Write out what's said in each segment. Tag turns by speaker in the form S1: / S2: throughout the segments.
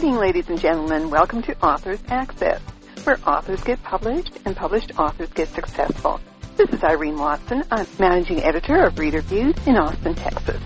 S1: evening, ladies and gentlemen. Welcome to Authors Access, where authors get published and published authors get successful. This is Irene Watson. I'm managing editor of Reader Views in Austin, Texas.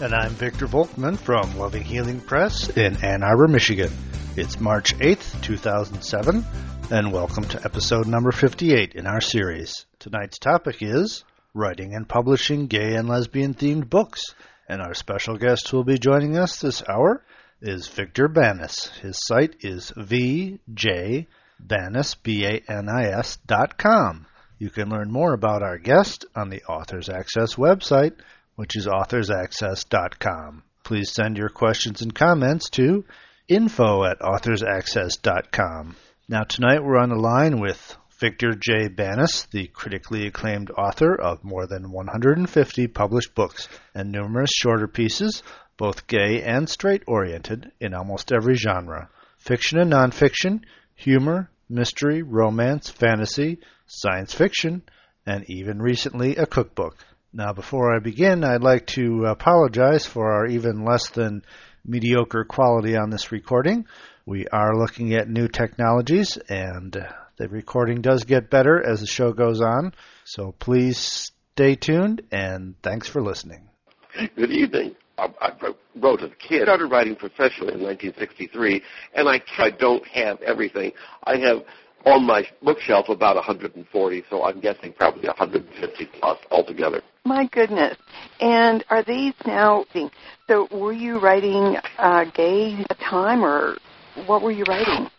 S2: And I'm Victor Volkman from Loving Healing Press in Ann Arbor, Michigan. It's March 8th, 2007, and welcome to episode number 58 in our series. Tonight's topic is writing and publishing gay and lesbian themed books. And our special guest will be joining us this hour is Victor Banis. His site is vjbanis, B-A-N-I-S dot com. You can learn more about our guest on the Authors Access website, which is authorsaccess.com. Please send your questions and comments to info at authorsaccess.com. Now tonight we're on the line with Victor J. Banis, the critically acclaimed author of more than 150 published books and numerous shorter pieces both gay and straight oriented in almost every genre fiction and nonfiction, humor, mystery, romance, fantasy, science fiction, and even recently a cookbook. Now, before I begin, I'd like to apologize for our even less than mediocre quality on this recording. We are looking at new technologies, and the recording does get better as the show goes on. So please stay tuned, and thanks for listening.
S3: Good evening. I, wrote as a kid. I started writing professionally in 1963, and I, I don't have everything. I have on my bookshelf about 140, so I'm guessing probably 150 plus altogether.
S1: My goodness. And are these now, so were you writing uh, gay at the time, or what were you writing?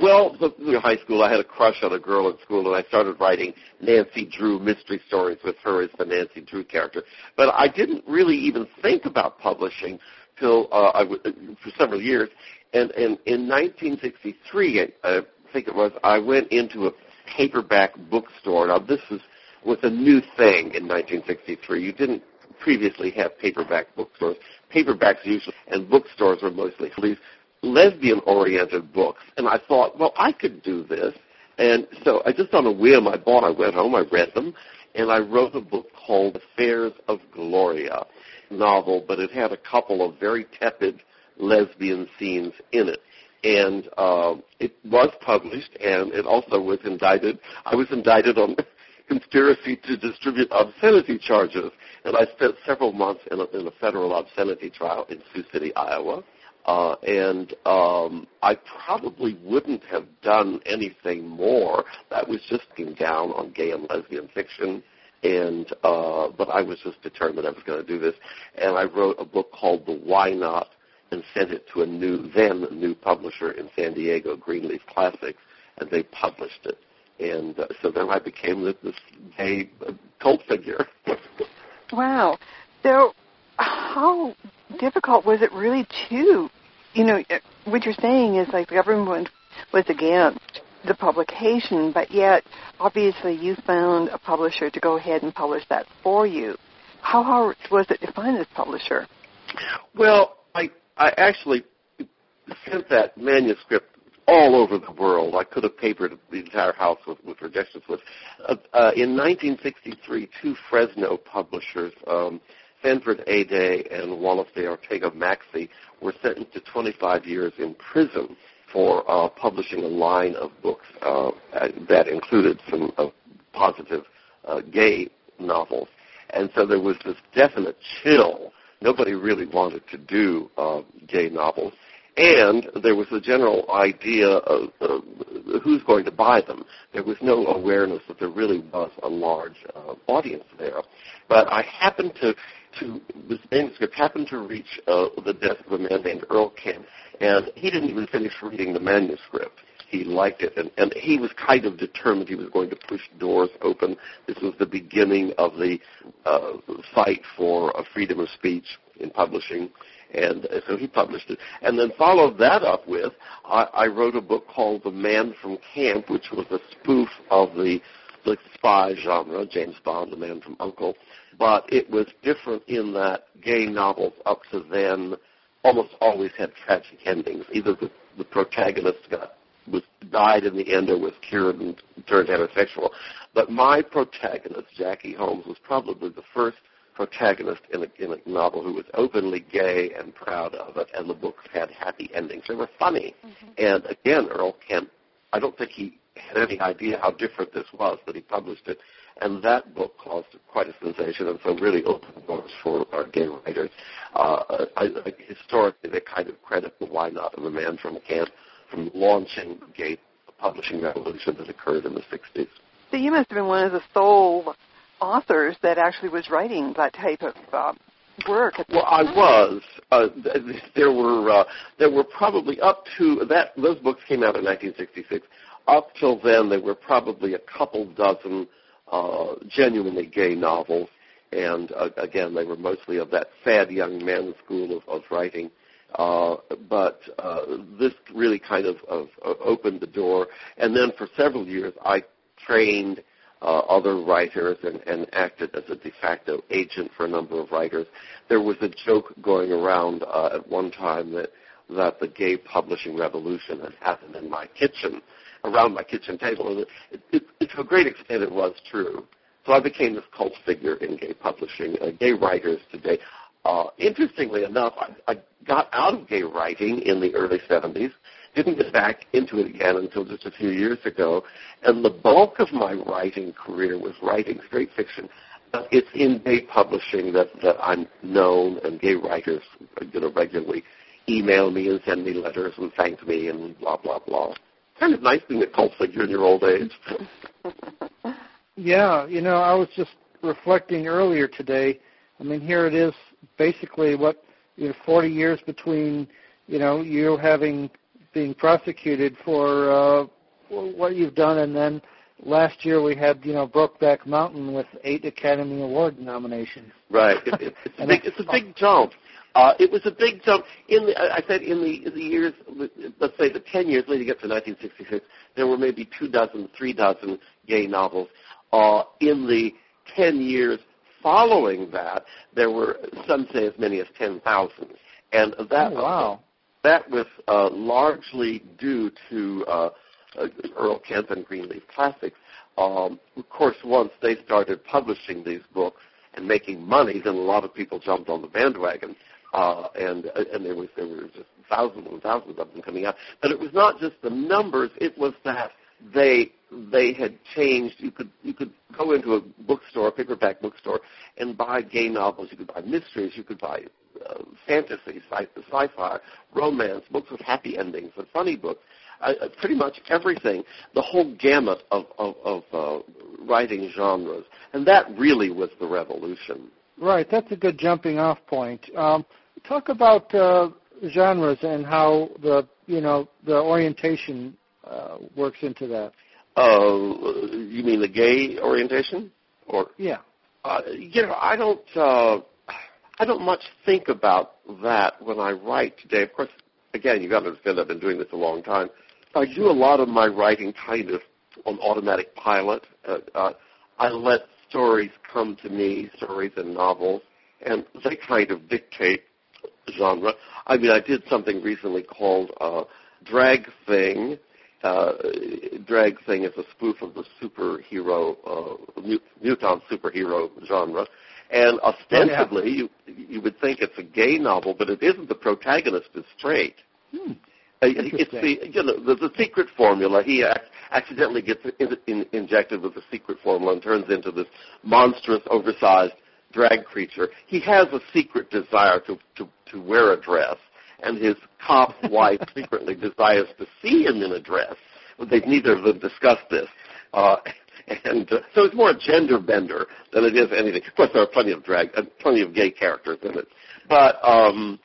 S3: Well, in high school, I had a crush on a girl at school, and I started writing Nancy Drew mystery stories with her as the Nancy Drew character. But I didn't really even think about publishing till uh, I w- for several years. And, and in 1963, I, I think it was, I went into a paperback bookstore. Now, this was was a new thing in 1963. You didn't previously have paperback bookstores. Paperbacks usually, and bookstores were mostly these lesbian oriented books. And I thought, well, I could do this. And so I just on a whim, I bought, I went home, I read them, and I wrote a book called Affairs of Gloria novel, but it had a couple of very tepid lesbian scenes in it. And uh, it was published, and it also was indicted. I was indicted on conspiracy to distribute obscenity charges, and I spent several months in a, in a federal obscenity trial in Sioux City, Iowa. Uh, and um, I probably wouldn't have done anything more. That was just getting down on gay and lesbian fiction, and uh, but I was just determined I was going to do this. And I wrote a book called The Why Not, and sent it to a new then new publisher in San Diego, Greenleaf Classics, and they published it. And uh, so then I became this, this gay uh, cult figure.
S1: wow. So how difficult was it really to you know, what you're saying is like the government was against the publication, but yet obviously you found a publisher to go ahead and publish that for you. How hard was it to find this publisher?
S3: Well, I I actually sent that manuscript all over the world. I could have papered the entire house with, with rejections with. Uh, uh, in 1963, two Fresno publishers, um, Sanford Aday and Wallace de Ortega Maxey were sentenced to 25 years in prison for uh, publishing a line of books uh, that included some uh, positive uh, gay novels. And so there was this definite chill. Nobody really wanted to do uh, gay novels. And there was a general idea of who's going to buy them. There was no awareness that there really was a large uh, audience there. But I happened to to this manuscript happened to reach uh, the desk of a man named Earl Kemp, and he didn't even finish reading the manuscript. He liked it, and, and he was kind of determined he was going to push doors open. This was the beginning of the uh, fight for uh, freedom of speech in publishing, and uh, so he published it. And then followed that up with, I, I wrote a book called The Man from Camp, which was a spoof of the the spy genre, James Bond, The Man from Uncle, but it was different in that gay novels up to then almost always had tragic endings. Either the, the protagonist got was died in the end or was cured and turned heterosexual. But my protagonist, Jackie Holmes, was probably the first protagonist in a, in a novel who was openly gay and proud of it, and the books had happy endings. They were funny. Mm-hmm. And again, Earl Kemp, I don't think he had any idea how different this was, but he published it. And that book caused quite a sensation, and so really opened doors for our gay writers. Uh, I, I, historically, they kind of credit the Why Not of the Man from Kent from launching the gay publishing revolution that occurred in the 60s.
S1: So you must have been one of the sole authors that actually was writing that type of uh, work.
S3: well, I was. Uh, there were uh, there were probably up to that. Those books came out in 1966. Up till then, there were probably a couple dozen uh, genuinely gay novels, and uh, again, they were mostly of that sad young man school of, of writing. Uh, but uh, this really kind of, of, of opened the door, and then for several years, I trained uh, other writers and, and acted as a de facto agent for a number of writers. There was a joke going around uh, at one time that that the gay publishing revolution had happened in my kitchen, around my kitchen table, it, it, it, to a great extent it was true. So I became this cult figure in gay publishing. Uh, gay writers today. Uh, interestingly enough, I, I got out of gay writing in the early 70s didn't get back into it again until just a few years ago. And the bulk of my writing career was writing straight fiction. But it's in gay publishing that, that I'm known, and gay writers you know, regularly email me and send me letters and thank me and blah, blah, blah. Kind of nice being a cult figure in your old age.
S4: yeah, you know, I was just reflecting earlier today. I mean, here it is basically what, you know, 40 years between, you know, you having being prosecuted for uh, what you've done, and then last year we had you know Brokeback Mountain with eight Academy Award nominations.
S3: Right, it, it, it's, a big, it's a big jump. Uh, it was a big jump. In the, I said in the, in the years, let's say the ten years leading up to 1966, there were maybe two dozen, three dozen gay novels. Uh, in the ten years following that, there were some say as many as ten thousand, and that
S4: oh, wow
S3: that was uh, largely due to uh, uh, Earl Kemp and Greenleaf Classics. Um, of course, once they started publishing these books and making money, then a lot of people jumped on the bandwagon, uh, and uh, and there was there were just thousands and thousands of them coming out. But it was not just the numbers; it was that they they had changed. You could you could go into a bookstore, a paperback bookstore, and buy gay novels. You could buy mysteries. You could buy uh, fantasy, sci- fi romance, books with happy endings, and funny books. Uh, uh, pretty much everything, the whole gamut of, of, of uh, writing genres, and that really was the revolution.
S4: Right, that's a good jumping off point. Um, talk about uh, genres and how the you know the orientation uh, works into that.
S3: Uh, you mean the gay orientation, or
S4: yeah?
S3: Uh, you know, I don't. Uh, I don't much think about that when I write today. Of course, again, you've got to understand I've been doing this a long time. I do a lot of my writing kind of on automatic pilot. Uh, uh, I let stories come to me, stories and novels, and they kind of dictate genre. I mean, I did something recently called uh, Drag Thing. Uh, Drag Thing is a spoof of the superhero, uh, mutant superhero genre. And ostensibly, oh, yeah. you you would think it's a gay novel, but it isn't. The protagonist is straight.
S4: Hmm.
S3: Uh, it's the you know the, the secret formula. He ac- accidentally gets in, in, injected with a secret formula and turns into this monstrous, oversized drag creature. He has a secret desire to to to wear a dress, and his cop wife secretly desires to see him in a dress. They've neither of them discussed this. Uh, and uh, so it's more a gender bender than it is anything. Of course, there are plenty of drag, uh, plenty of gay characters in it, but um,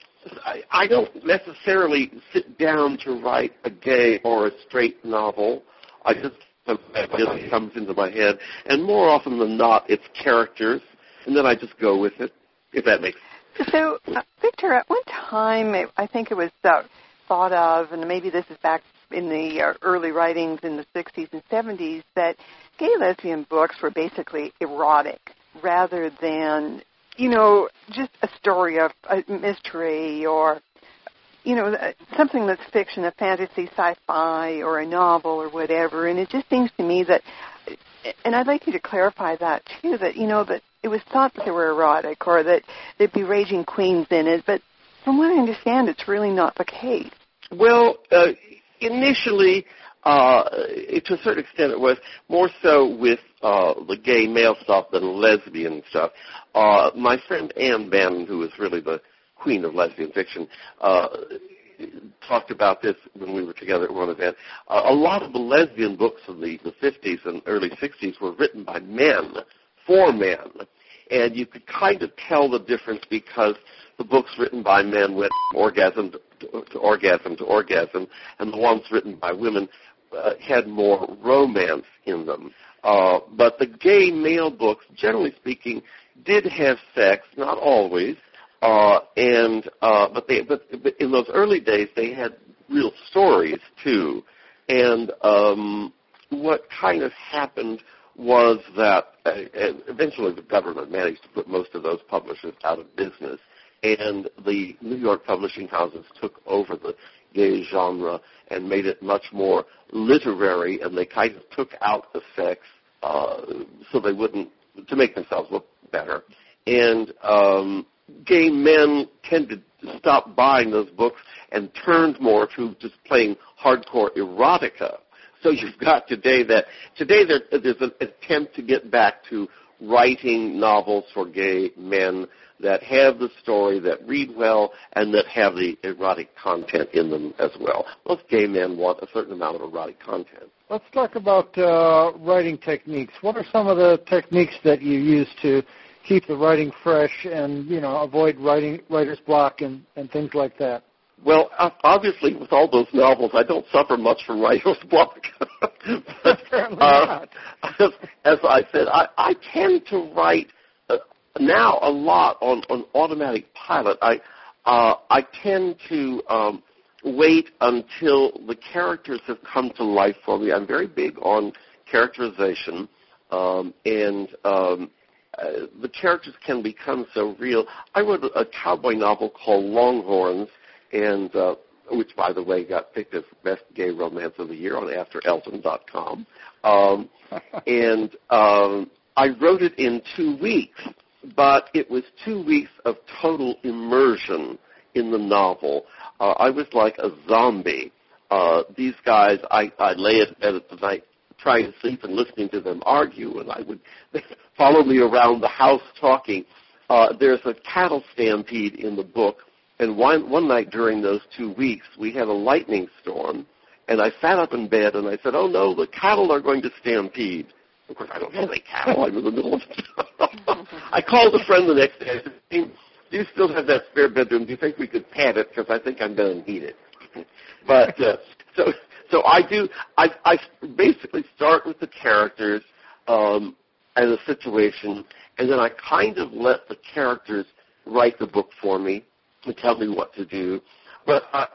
S3: I, I don't necessarily sit down to write a gay or a straight novel. I just it just comes into my head, and more often than not, it's characters, and then I just go with it. If that makes
S1: sense. So, uh, Victor, at one time, it, I think it was uh, thought of, and maybe this is back in the uh, early writings in the 60s and 70s, that gay lesbian books were basically erotic rather than, you know, just a story of a mystery or you know, uh, something that's fiction, a fantasy, sci-fi, or a novel or whatever. And it just seems to me that, and I'd like you to clarify that too, that you know that it was thought that they were erotic or that there'd be raging queens in it, but from what I understand, it's really not the case.
S3: Well, uh, initially, uh, to a certain extent, it was more so with uh, the gay male stuff than lesbian stuff. Uh, my friend Ann Bannon, who is really the queen of lesbian fiction, uh, talked about this when we were together at one event. Uh, a lot of the lesbian books of the, the 50s and early 60s were written by men for men. And you could kind of tell the difference because the books written by men went orgasm to, to orgasm to orgasm, and the ones written by women uh, had more romance in them. Uh, but the gay male books, generally speaking, did have sex, not always, uh, and uh, but they but, but in those early days they had real stories too, and um, what kind of happened was that uh, eventually the government managed to put most of those publishers out of business, and the New York publishing houses took over the gay genre and made it much more literary, and they kind of took out the sex uh, so they wouldn't to make themselves look better. And um, gay men tended to stop buying those books and turned more to just playing hardcore erotica. So you've got today that today there, there's an attempt to get back to writing novels for gay men that have the story, that read well, and that have the erotic content in them as well. Most gay men want a certain amount of erotic content.
S4: Let's talk about uh, writing techniques. What are some of the techniques that you use to keep the writing fresh and you know avoid writing writer's block and, and things like that?
S3: Well, obviously, with all those novels, I don't suffer much from writer's block.
S4: but, uh,
S3: as, as I said, I, I tend to write uh, now a lot on, on automatic pilot. I uh, I tend to um, wait until the characters have come to life for me. I'm very big on characterization, um, and um, uh, the characters can become so real. I wrote a, cowboy novel called Longhorns, and uh, which, by the way, got picked as best gay romance of the year on AfterElton.com. Um, and um, I wrote it in two weeks, but it was two weeks of total immersion in the novel. Uh, I was like a zombie. Uh, these guys, I, I lay in bed at the night trying to sleep and listening to them argue, and I would follow me around the house talking. Uh, there's a cattle stampede in the book, and one, one night during those two weeks, we had a lightning storm, and I sat up in bed and I said, "Oh no, the cattle are going to stampede." Of course, I don't have any cattle. I'm in the middle of. I called a friend the next day. I said, "Do you still have that spare bedroom? Do you think we could pad it? Because I think I'm going to need it." but uh, so so I do. I, I basically start with the characters um, and the situation, and then I kind of let the characters write the book for me and tell me what to do. But I,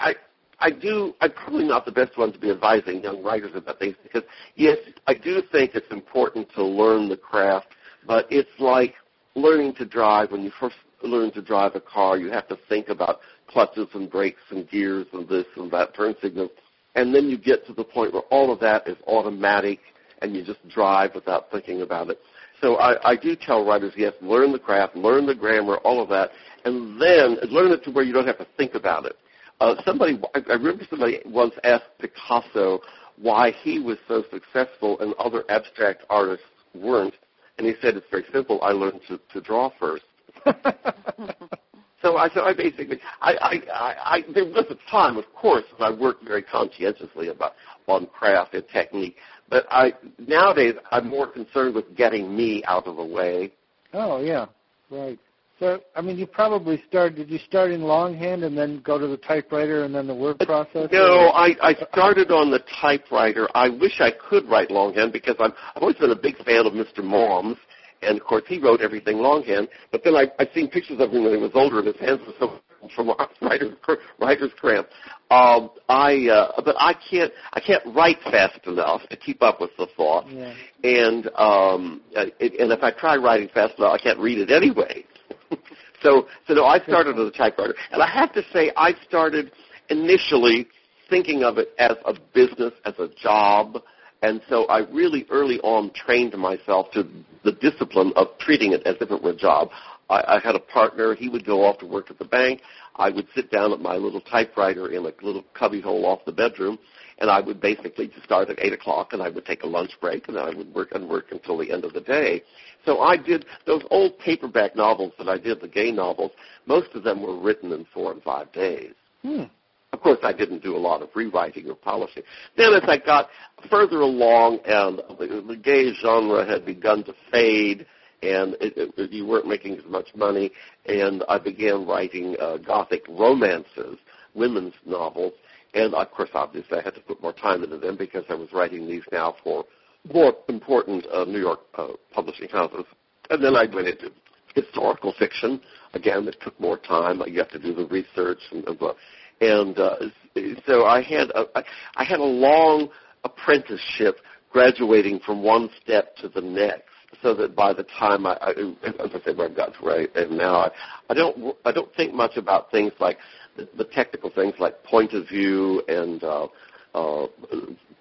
S3: I, I do. I'm probably not the best one to be advising young writers about things because yes, I do think it's important to learn the craft, but it's like learning to drive. When you first learn to drive a car, you have to think about clutches and brakes and gears and this and that turn signals and then you get to the point where all of that is automatic and you just drive without thinking about it. So I, I do tell writers, yes, learn the craft, learn the grammar, all of that, and then learn it to where you don't have to think about it. Uh, somebody, I, I remember somebody once asked Picasso why he was so successful and other abstract artists weren't, and he said it's very simple. I learned to, to draw first. So I, so I basically, I, I, I, I, there was a time, of course, when I worked very conscientiously about on craft and technique. But I nowadays I'm more concerned with getting me out of the way.
S4: Oh yeah, right. So I mean, you probably started. Did you start in longhand and then go to the typewriter and then the word uh, processor?
S3: No, I, I started on the typewriter. I wish I could write longhand because I'm I've always been a big fan of Mr. Malms and of course, he wrote everything longhand. But then I, I've seen pictures of him when he was older, and his hands were so from writer's writer's cramp. Um, I uh, but I can't I can't write fast enough to keep up with the thought.
S4: Yeah.
S3: And um, it, and if I try writing fast enough, I can't read it anyway. So, so no, I started as a typewriter, and I have to say, I started initially thinking of it as a business, as a job, and so I really early on trained myself to the discipline of treating it as if it were a job. I, I had a partner. He would go off to work at the bank. I would sit down at my little typewriter in a little cubbyhole off the bedroom, and I would basically start at eight o'clock, and I would take a lunch break, and I would work and work until the end of the day. So I did those old paperback novels that I did, the gay novels. Most of them were written in four and five days.
S4: Hmm.
S3: Of course, I didn't do a lot of rewriting or polishing. Then, as I got further along, and the, the gay genre had begun to fade, and it, it, you weren't making as much money, and I began writing uh, gothic romances, women's novels, and of course, obviously, I had to put more time into them because I was writing these now for more important uh, New York uh, publishing houses. And then I went into historical fiction. Again, it took more time. You have to do the research and, and and uh, so I had a, I had a long apprenticeship graduating from one step to the next so that by the time I, I as I said, where I've got to where I now, I, I don't I don't think much about things like the, the technical things like point of view and uh, uh,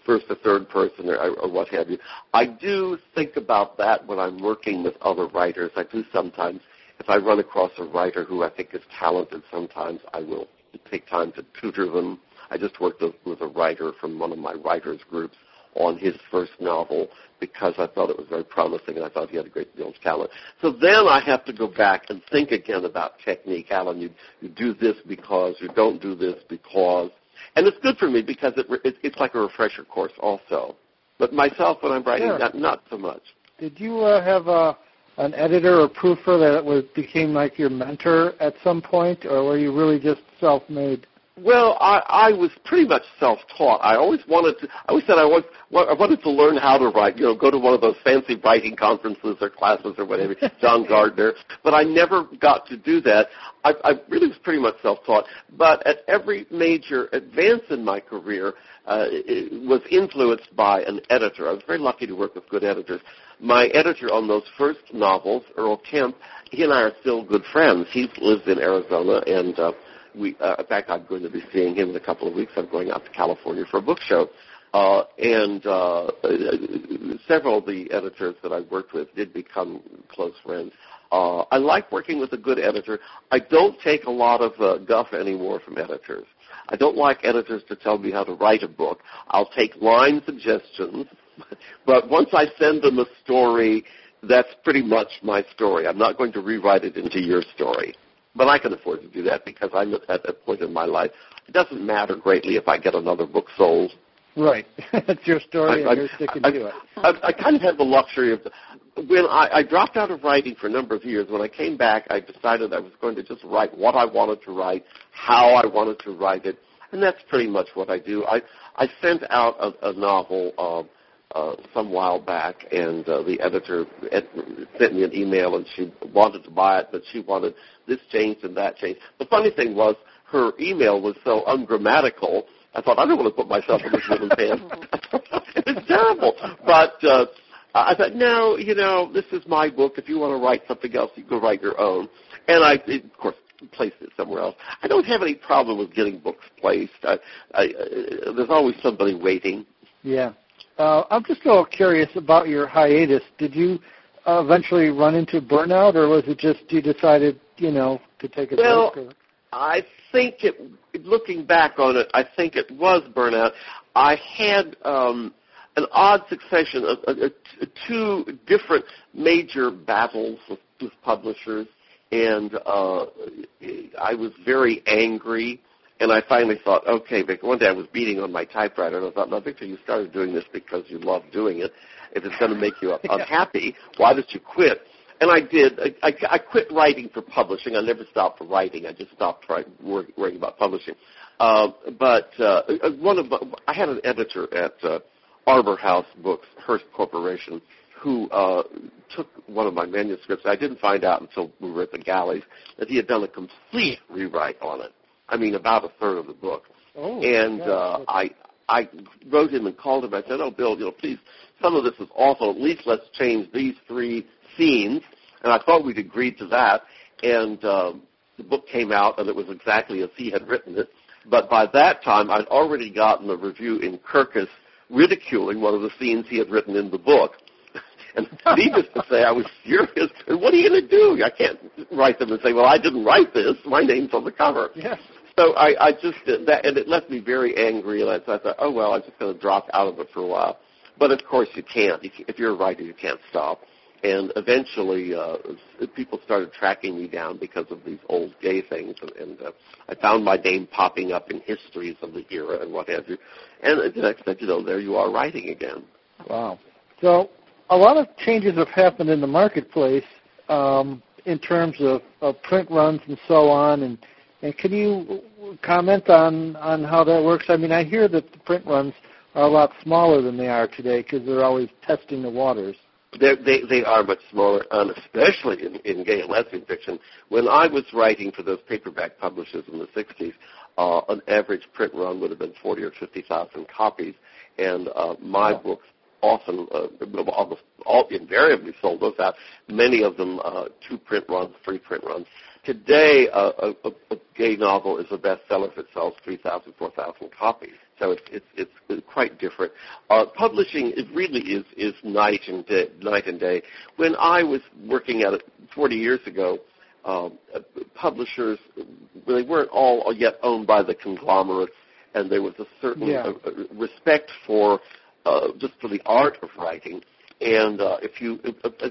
S3: first or third person or, or what have you. I do think about that when I'm working with other writers. I do sometimes, if I run across a writer who I think is talented, sometimes I will take time to tutor them. I just worked with a writer from one of my writers groups on his first novel because I thought it was very promising and I thought he had a great deal of talent. So then I have to go back and think again about technique. Alan, you, you do this because, you don't do this because. And it's good for me because it, it, it's like a refresher course also. But myself, when I'm writing,
S4: sure.
S3: not, not so much.
S4: Did you uh, have a, an editor or proofer that was became like your mentor at some point, or were you really just self-made?
S3: Well, I, I was pretty much self-taught. I always wanted to. I always said I, was, I wanted to learn how to write. You know, go to one of those fancy writing conferences or classes or whatever, John Gardner. But I never got to do that. I, I really was pretty much self-taught. But at every major advance in my career, uh, it was influenced by an editor. I was very lucky to work with good editors. My editor on those first novels, Earl Kemp, he and I are still good friends. He lives in Arizona, and uh, we, uh, in fact, I'm going to be seeing him in a couple of weeks. I'm going out to California for a book show. Uh, and uh, several of the editors that I worked with did become close friends. Uh, I like working with a good editor. I don't take a lot of uh, guff anymore from editors. I don't like editors to tell me how to write a book. I'll take line suggestions, but once I send them a story, that's pretty much my story. I'm not going to rewrite it into your story. But I can afford to do that because I'm at that point in my life. It doesn't matter greatly if I get another book sold.
S4: Right. That's your story
S3: I,
S4: and you're sticking
S3: I,
S4: to it.
S3: I, I kind of have the luxury of, the, when I, I dropped out of writing for a number of years, when I came back, I decided I was going to just write what I wanted to write, how I wanted to write it, and that's pretty much what I do. I, I sent out a, a novel um, uh, some while back, and uh, the editor ed- sent me an email, and she wanted to buy it, but she wanted this changed and that changed. The funny thing was, her email was so ungrammatical. I thought I don't want to put myself in this woman's hands. it's terrible, but. Uh, I thought, no, you know, this is my book. If you want to write something else, you can write your own. And I, it, of course, placed it somewhere else. I don't have any problem with getting books placed. I, I, uh, there's always somebody waiting.
S4: Yeah. Uh, I'm just a little curious about your hiatus. Did you uh, eventually run into burnout, or was it just you decided, you know, to take a
S3: well,
S4: break? Or?
S3: I think it. Looking back on it, I think it was burnout. I had um, an odd succession of uh, uh, two different major battles with, with publishers, and uh, I was very angry and I finally thought, okay, Victor, one day I was beating on my typewriter, and I thought, now, Victor, you started doing this because you love doing it. If it's going to make you unhappy, why did you quit? And I did. I, I, I quit writing for publishing. I never stopped writing. I just stopped trying, worrying about publishing. Uh, but uh, one of I had an editor at uh, Arbor House Books, Hearst Corporation, who uh, took one of my manuscripts. I didn't find out until we were at the galleys that he had done a complete rewrite on it. I mean, about a third of the book.
S4: Oh,
S3: and
S4: yeah,
S3: uh, I I wrote him and called him. I said, "Oh, Bill, you know, please, some of this is awful. At least let's change these three scenes." And I thought we'd agreed to that. and um, the book came out, and it was exactly as he had written it. But by that time, I'd already gotten a review in Kirkus ridiculing one of the scenes he had written in the book. And needless to say, I was furious. And what are you going to do? I can't write them and say, "Well, I didn't write this. My name's on the cover."
S4: Yes.
S3: So I, I just did that, and it left me very angry. And I thought, "Oh well, I'm just going to drop out of it for a while." But of course, you can't. If you're a writer, you can't stop. And eventually, uh, people started tracking me down because of these old gay things, and, and uh, I found my name popping up in histories of the era and what have you. And the next thing you know, there you are writing again.
S4: Wow. So a lot of changes have happened in the marketplace um, in terms of, of print runs and so on. And, and can you comment on, on how that works? I mean, I hear that the print runs are a lot smaller than they are today because they're always testing the waters.
S3: They're, they they are much smaller, and especially in, in gay and lesbian fiction. When I was writing for those paperback publishers in the '60s, uh, an average print run would have been forty or fifty thousand copies, and uh, my oh. books often, uh, almost all invariably sold those out. Many of them uh, two print runs, three print runs. Today, uh, a, a, gay novel is a bestseller if it sells 3,000, 4,000 copies. So it's it's it's quite different. Uh, publishing it really is is night and day, night and day. When I was working at it 40 years ago, um, publishers they weren't all yet owned by the conglomerates, and there was a certain
S4: yeah.
S3: uh, respect for uh, just for the art of writing. And uh, if you,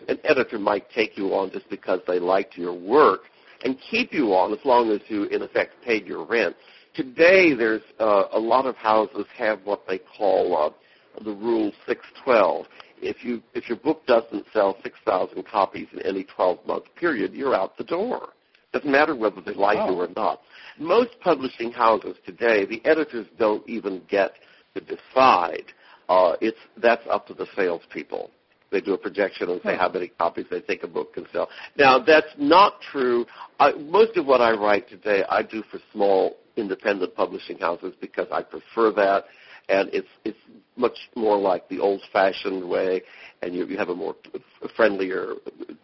S3: an editor might take you on just because they liked your work and keep you on as long as you, in effect, paid your rent. Today, there's uh, a lot of houses have what they call uh, the rule 612. If you if your book doesn't sell 6,000 copies in any 12-month period, you're out the door. Doesn't matter whether they like
S4: oh.
S3: you or not. Most publishing houses today, the editors don't even get to decide uh, it's that's up to the salespeople. They do a projection and say how many copies they think a book can sell. Now that's not true. I, most of what I write today, I do for small independent publishing houses because I prefer that, and it's it's much more like the old-fashioned way, and you, you have a more friendlier,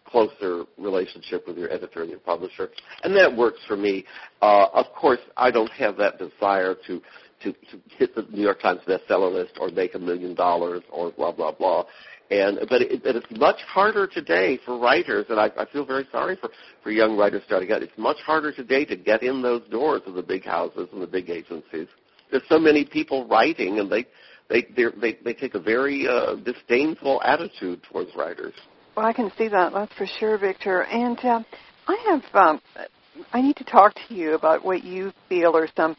S3: closer relationship with your editor and your publisher, and that works for me. Uh, of course, I don't have that desire to to, to hit the New York Times bestseller list or make a million dollars or blah blah blah. And but, it, it's much harder today for writers, and I, I feel very sorry for for young writers starting out. It's much harder today to get in those doors of the big houses and the big agencies. There's so many people writing, and they they they they take a very uh, disdainful attitude towards writers.
S1: Well, I can see that. That's for sure, Victor. And uh, I have um, I need to talk to you about what you feel are some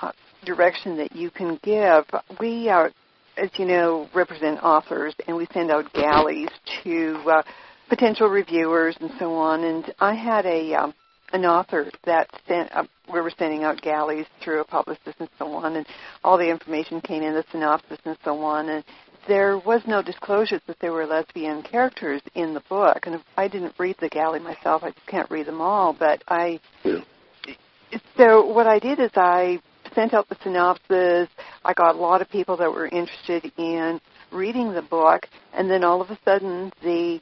S1: uh, direction that you can give. We are, as you know, represent authors, and we send out galleys to uh, potential reviewers and so on. And I had a um, an author that sent. Uh, we were sending out galleys through a publicist and so on, and all the information came in, the synopsis and so on, and there was no disclosure that there were lesbian characters in the book. And I didn't read the galley myself; I just can't read them all. But I. So what I did is I sent out the synopsis. I got a lot of people that were interested in reading the book, and then all of a sudden the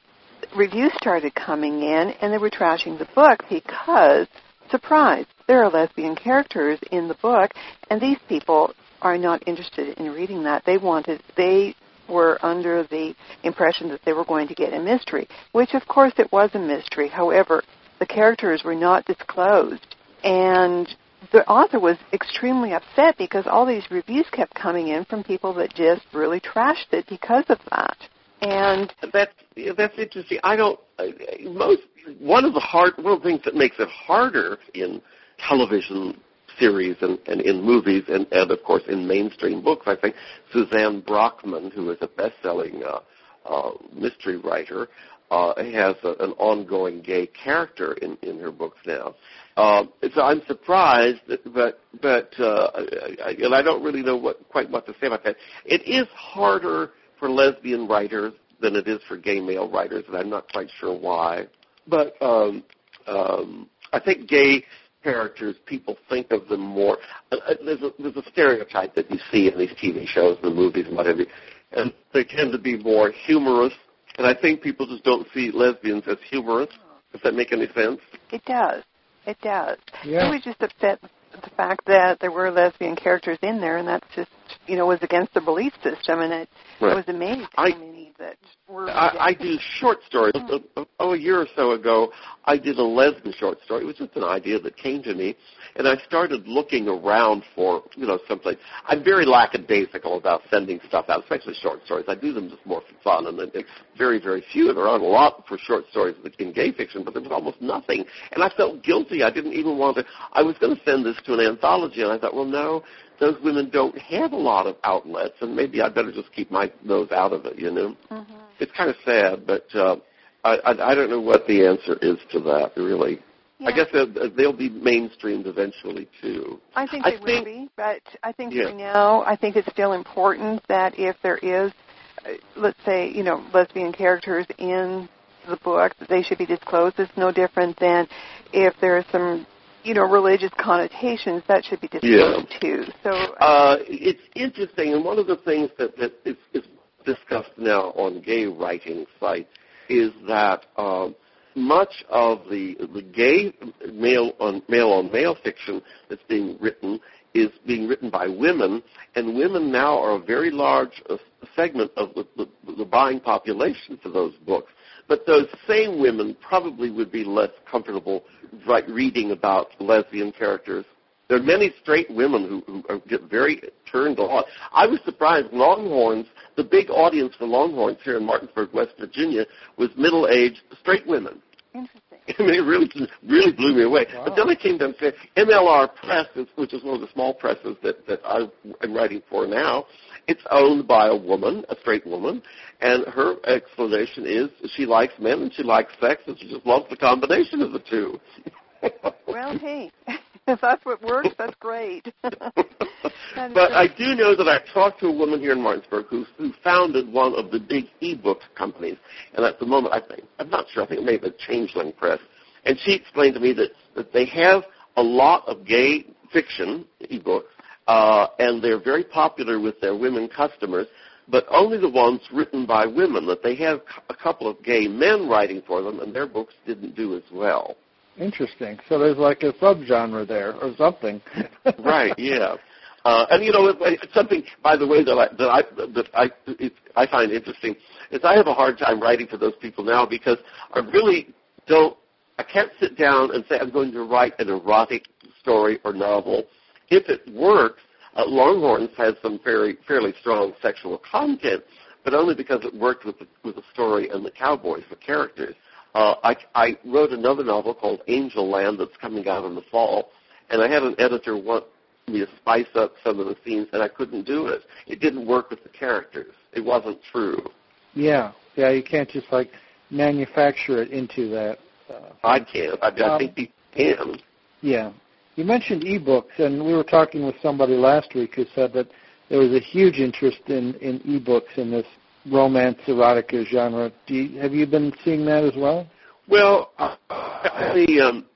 S1: reviews started coming in, and they were trashing the book because, surprise, there are lesbian characters in the book, and these people are not interested in reading that. They wanted they were under the impression that they were going to get a mystery, which of course it was a mystery. However, the characters were not disclosed, and the author was extremely upset because all these reviews kept coming in from people that just really trashed it because of that. And
S3: that's that's interesting. I don't most one of the hard one of the things that makes it harder in television series and, and in movies and, and of course in mainstream books. I think Suzanne Brockmann, who is a best-selling uh, uh, mystery writer, uh, has a, an ongoing gay character in, in her books now. Um, so I'm surprised, but but uh, I, and I don't really know what quite what to say about that. It is harder for lesbian writers than it is for gay male writers, and I'm not quite sure why. But um, um, I think gay characters, people think of them more. Uh, uh there's a there's a stereotype that you see in these TV shows, the movies, and whatever, and they tend to be more humorous. And I think people just don't see lesbians as humorous. Does that make any sense?
S1: It does. It does.
S4: Yeah.
S1: I was just upset the fact that there were lesbian characters in there, and that's just you know was against the belief system, and it
S3: Right.
S1: I was amazed
S3: I-
S1: that were.
S3: I, I do short stories. Oh, oh, oh, a year or so ago, I did a lesbian short story. It was just an idea that came to me, and I started looking around for, you know, something. I'm very lackadaisical about sending stuff out, especially short stories. I do them just more for fun, and it's very, very few. There aren't a lot for short stories in gay fiction, but there was almost nothing. And I felt guilty. I didn't even want to. I was going to send this to an anthology, and I thought, well, no, those women don't have a lot of outlets, and maybe I'd better just keep my nose out of it. You know,
S1: Mhm.
S3: it's kind of sad, but uh, I, I I don't know what the answer is to that. Really, I guess they'll, they'll be mainstreamed eventually too.
S1: I think
S3: I
S1: they will
S3: think-
S1: be, but I think
S3: Yeah.
S1: for now, I think it's still important that if there is, uh, let's say, you know, lesbian characters in the book, that they should be disclosed. It's no different than if there are some, you know, religious connotations that should be disclosed too. So,
S3: Uh, it's interesting, and one of the things that, that is, is discussed now on gay writing sites is that um, much of the the gay male on male on male fiction that's being written is being written by women, and women now are a very large uh, segment of the, the, the buying population for those books. But those same women probably would be less comfortable reading about lesbian characters there are many straight women who, who get very turned on. I was surprised. Longhorns, the big audience for Longhorns here in Martinsburg, West Virginia, was middle-aged straight women.
S1: interesting.
S3: I mean, it really, really blew me away.
S4: Wow.
S3: But then I came down said, MLR Press, which is one of the small presses that, that I am writing for now, it's owned by a woman, a straight woman, and her explanation is she likes men and she likes sex and she just loves the combination of the two.
S1: Well, hey, if that's what works, that's great. That
S3: but. I do know that I talked to a woman here in Martinsburg who, who founded one of the big e-book companies, and at the moment, I think I'm not sure. I think it may have been Changeling Press, and she explained to me that that they have a lot of gay fiction e-books, uh, and they're very popular with their women customers. But only the ones written by women. That they have a couple of gay men writing for them, and their books didn't do as well.
S4: Interesting. So there's like a subgenre there or something.
S3: right. Yeah. Uh, and you know, it, it's something, by the way, that I that I that I it, I find interesting is I have a hard time writing for those people now because I really don't. I can't sit down and say I'm going to write an erotic story or novel. If it works, uh, Longhorns has some very fairly strong sexual content, but only because it worked with the, with the story and the cowboys, the characters. Uh, I, I wrote another novel called Angel Land that's coming out in the fall, and I had an editor want me to spice up some of the scenes, and I couldn't do it. It didn't work with the characters. It wasn't true.
S4: yeah, yeah. You can't just like manufacture it into that. Uh,
S3: I can't. I, I
S4: Um,
S3: think people can.
S4: Yeah. You mentioned ebooks, and we were talking with somebody last week who said that there was a huge interest in, in ebooks in this romance erotica genre. Do you, have you been seeing that as well?
S3: Well, I um,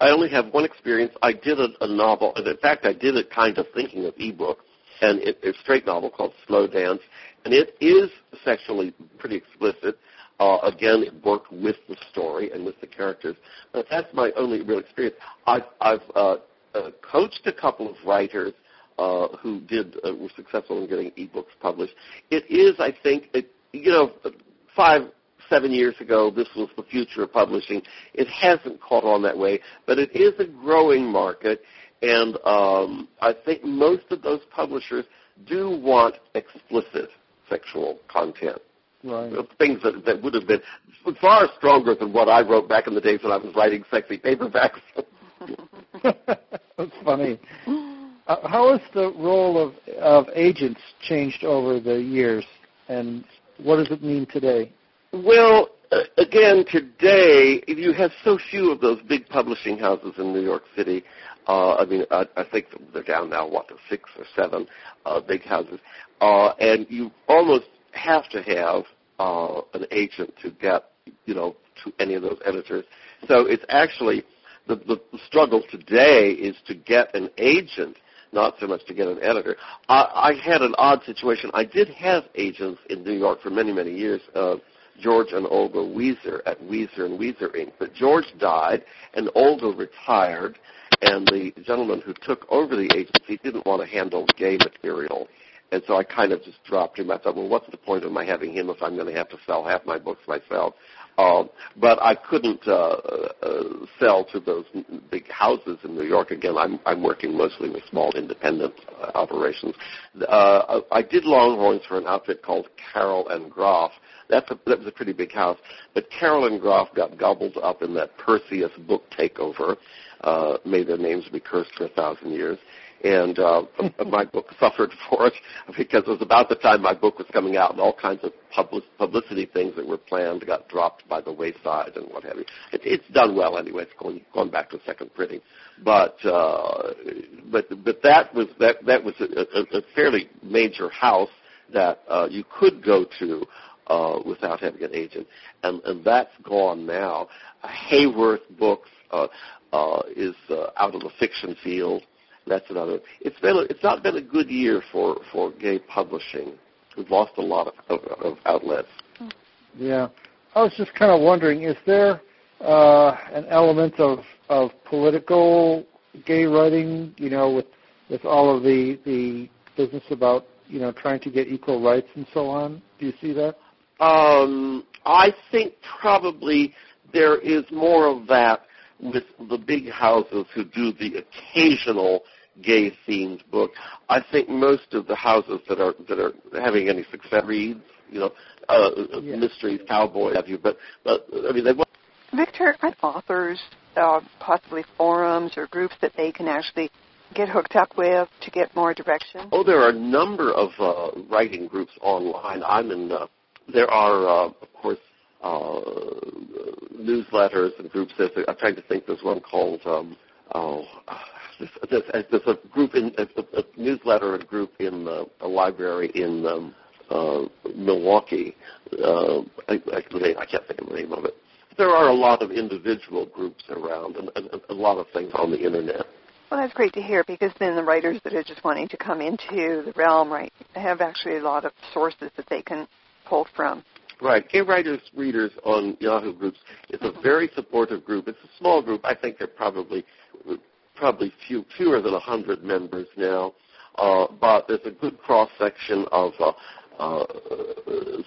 S3: I only have one experience. I did a, a novel, in fact, I did it kind of thinking of ebook, and it, it's a straight novel called Slow Dance, and it is sexually pretty explicit. Uh, again, it worked with the story and with the characters, but that's my only real experience. I've, I've uh, uh, coached a couple of writers uh, who did uh, were successful in getting ebooks published. It is, I think, it, you know, five seven years ago, this was the future of publishing. It hasn't caught on that way, but it is a growing market, and um, I think most of those publishers do want explicit sexual content.
S4: Right.
S3: Things that, that would have been far stronger than what I wrote back in the days when I was writing sexy paperbacks.
S4: That's funny. Uh, how has the role of of agents changed over the years, and what does it mean today?
S3: Well, uh, again, today you have so few of those big publishing houses in New York City. Uh, I mean, I, I think they're down now, what, to six or seven uh, big houses, uh, and you almost have to have uh, an agent to get, you know, to any of those editors. So it's actually the, the, struggle today is to get an agent, not so much to get an editor. I, I had an odd situation. I did have agents in New York for many, many years. Uh, George and Olga Wieser at Wieser and Wieser Inc. But George died, and Olga retired, and the gentleman who took over the agency didn't want to handle gay material. And so I kind of just dropped him. I thought, well, what's the point of my having him if I'm going to have to sell half my books myself? Uh, but I couldn't uh, uh, sell to those big houses in New York. Again, I'm, I'm working mostly with small independent uh, operations. Uh, I did Longhorns for an outfit called Carroll and Graf. That's a, that was a pretty big house. But Carroll and Graf got gobbled up in that Perseus book takeover. Uh, may their names be cursed for a thousand years and uh, my book suffered for it because it was about the time my book was coming out, and all kinds of public, publicity things that were planned got dropped by the wayside and what have you. It, it's done well anyway. It's going going back to second printing, but uh, but but that was that that was a, a, a fairly major house that uh, you could go to uh, without having an agent, and and that's gone now. Haworth Books uh, uh, is uh, out of the fiction field that's another. It's been a, it's not been a good year for for gay publishing. We've lost a lot of, of, of outlets.
S4: Yeah, I was just kind of wondering, is there uh, an element of of political gay writing? You know, with with all of the the business about you know trying to get equal rights and so on. Do you see that?
S3: Um, I think probably there is more of that with the big houses who do the occasional gay themed book. I think most of the houses that are that are having any success reads, you know, uh, yeah. mysteries, cowboy, have you, but but I mean they.
S1: want Victor, are authors uh, possibly forums or groups that they can actually get hooked up with to get more direction?
S3: Oh, there are a number of uh, writing groups online. I'm in. Uh, there are, uh, of course, uh, newsletters and groups. There's a, I'm trying to think. There's one called. Um, oh, there's, there's a group in a, a newsletter group in uh, a library in um, uh, Milwaukee. Uh, I, I, I can't think of the name of it. There are a lot of individual groups around and, and, a lot of things on the internet.
S1: Well, that's great to hear because then the writers that are just wanting to come into the realm, right, have actually a lot of sources that they can pull from.
S3: Right. Gay Writers Readers on Yahoo Groups is a very supportive group. It's a small group. I think they're probably probably few, fewer than 100 members now, uh, but there's a good cross section of uh, uh,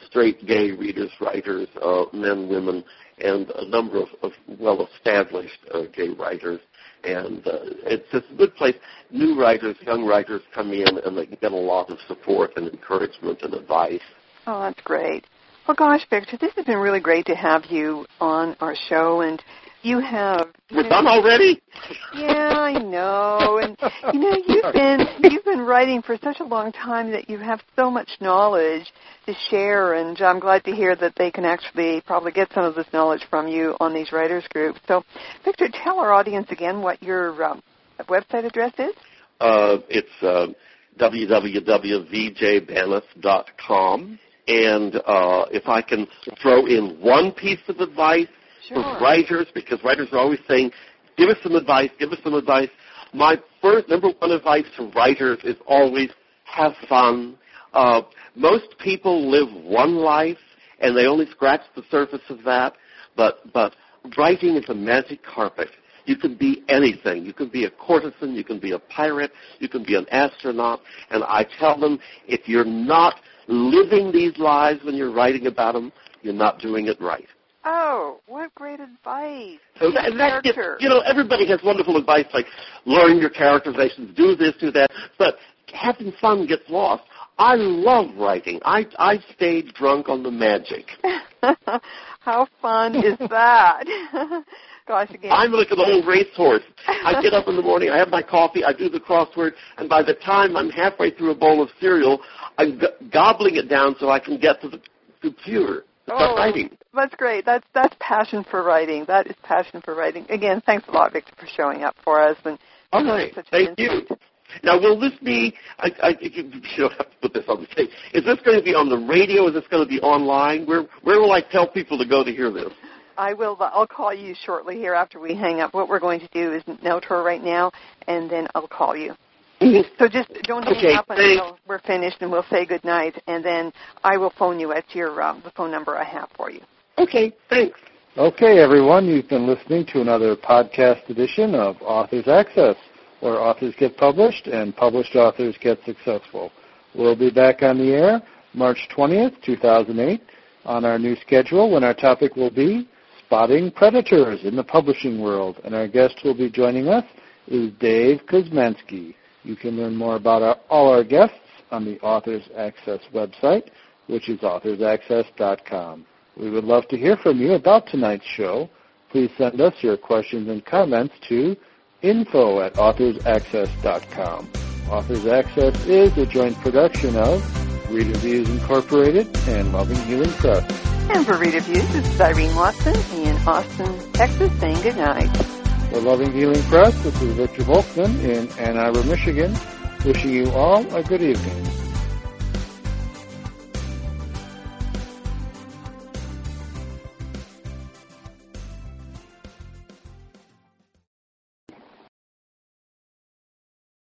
S3: straight gay readers, writers, uh, men, women, and a number of, of well-established uh, gay writers. And uh, it's just a good place. New writers, young writers come in and they get a lot of support and encouragement and advice.
S1: Oh, that's great. Well, gosh, Victor, this has been really great to have you on our show, and you have.
S3: We're done already.
S1: Yeah, I know, and you know you've been you've been writing for such a long time that you have so much knowledge to share, and I'm glad to hear that they can actually probably get some of this knowledge from you on these writers groups. So, Victor, tell our audience again what your um, website address is.
S3: Uh, it's uh. And uh, if I can throw in one piece of advice
S1: sure.
S3: for writers, because writers are always saying, give us some advice, give us some advice. My first, number one advice to writers is always have fun. Uh, most people live one life, and they only scratch the surface of that. But but writing is a magic carpet. You can be anything. You can be a courtesan. You can be a pirate. You can be an astronaut. And I tell them, if you're not living these lives when you're writing about them, you're not doing it right.
S1: Oh, what great advice!
S3: So that, that gets, you know, everybody has wonderful advice like learn your characterizations, do this, do that, but having fun gets lost. I love writing. I I stayed drunk on the magic.
S1: How fun is that? Gosh, again.
S3: I'm like an old racehorse. I get up in the morning, I have my coffee, I do the crossword, and by the time I'm halfway through a bowl of cereal, I'm go- gobbling it down so I can get to the computer.
S1: Oh,
S3: writing.
S1: That's great. That's that's passion for writing. That is passion for writing. Again, thanks a lot, Victor, for showing up for us. And
S3: all right, thank you. Now, will this be? I, I, you don't have to put this on the tape. Is this going to be on the radio? Is this going to be online? Where Where will I tell people to go to hear this?
S1: I will. I'll call you shortly here after we hang up. What we're going to do is no tour right now, and then I'll call you. So just don't hang
S3: Okay,
S1: up
S3: thanks.
S1: until we're finished, and we'll say good night, and then I will phone you at your uh, the phone number I have for you.
S3: Okay, thanks.
S4: Okay, everyone, you've been listening to another podcast edition of Authors Access, where authors get published and published authors get successful. We'll be back on the air March 20th, 2008, on our new schedule when our topic will be Spotting Predators in the Publishing World. And our guest who will be joining us is Dave Kuzminski. You can learn more about our, all our guests on the Authors Access website, which is authorsaccess.com. We would love to hear from you about tonight's show. Please send us your questions and comments to info at authorsaccess.com. Authors Access is a joint production of Reader Views Incorporated and Loving Healing Press.
S1: And for Reader Views, this is Irene Watson in Austin, Texas, saying good
S4: For Loving Healing Press, this is Richard Volkman in Ann Arbor, Michigan, wishing you all a good evening.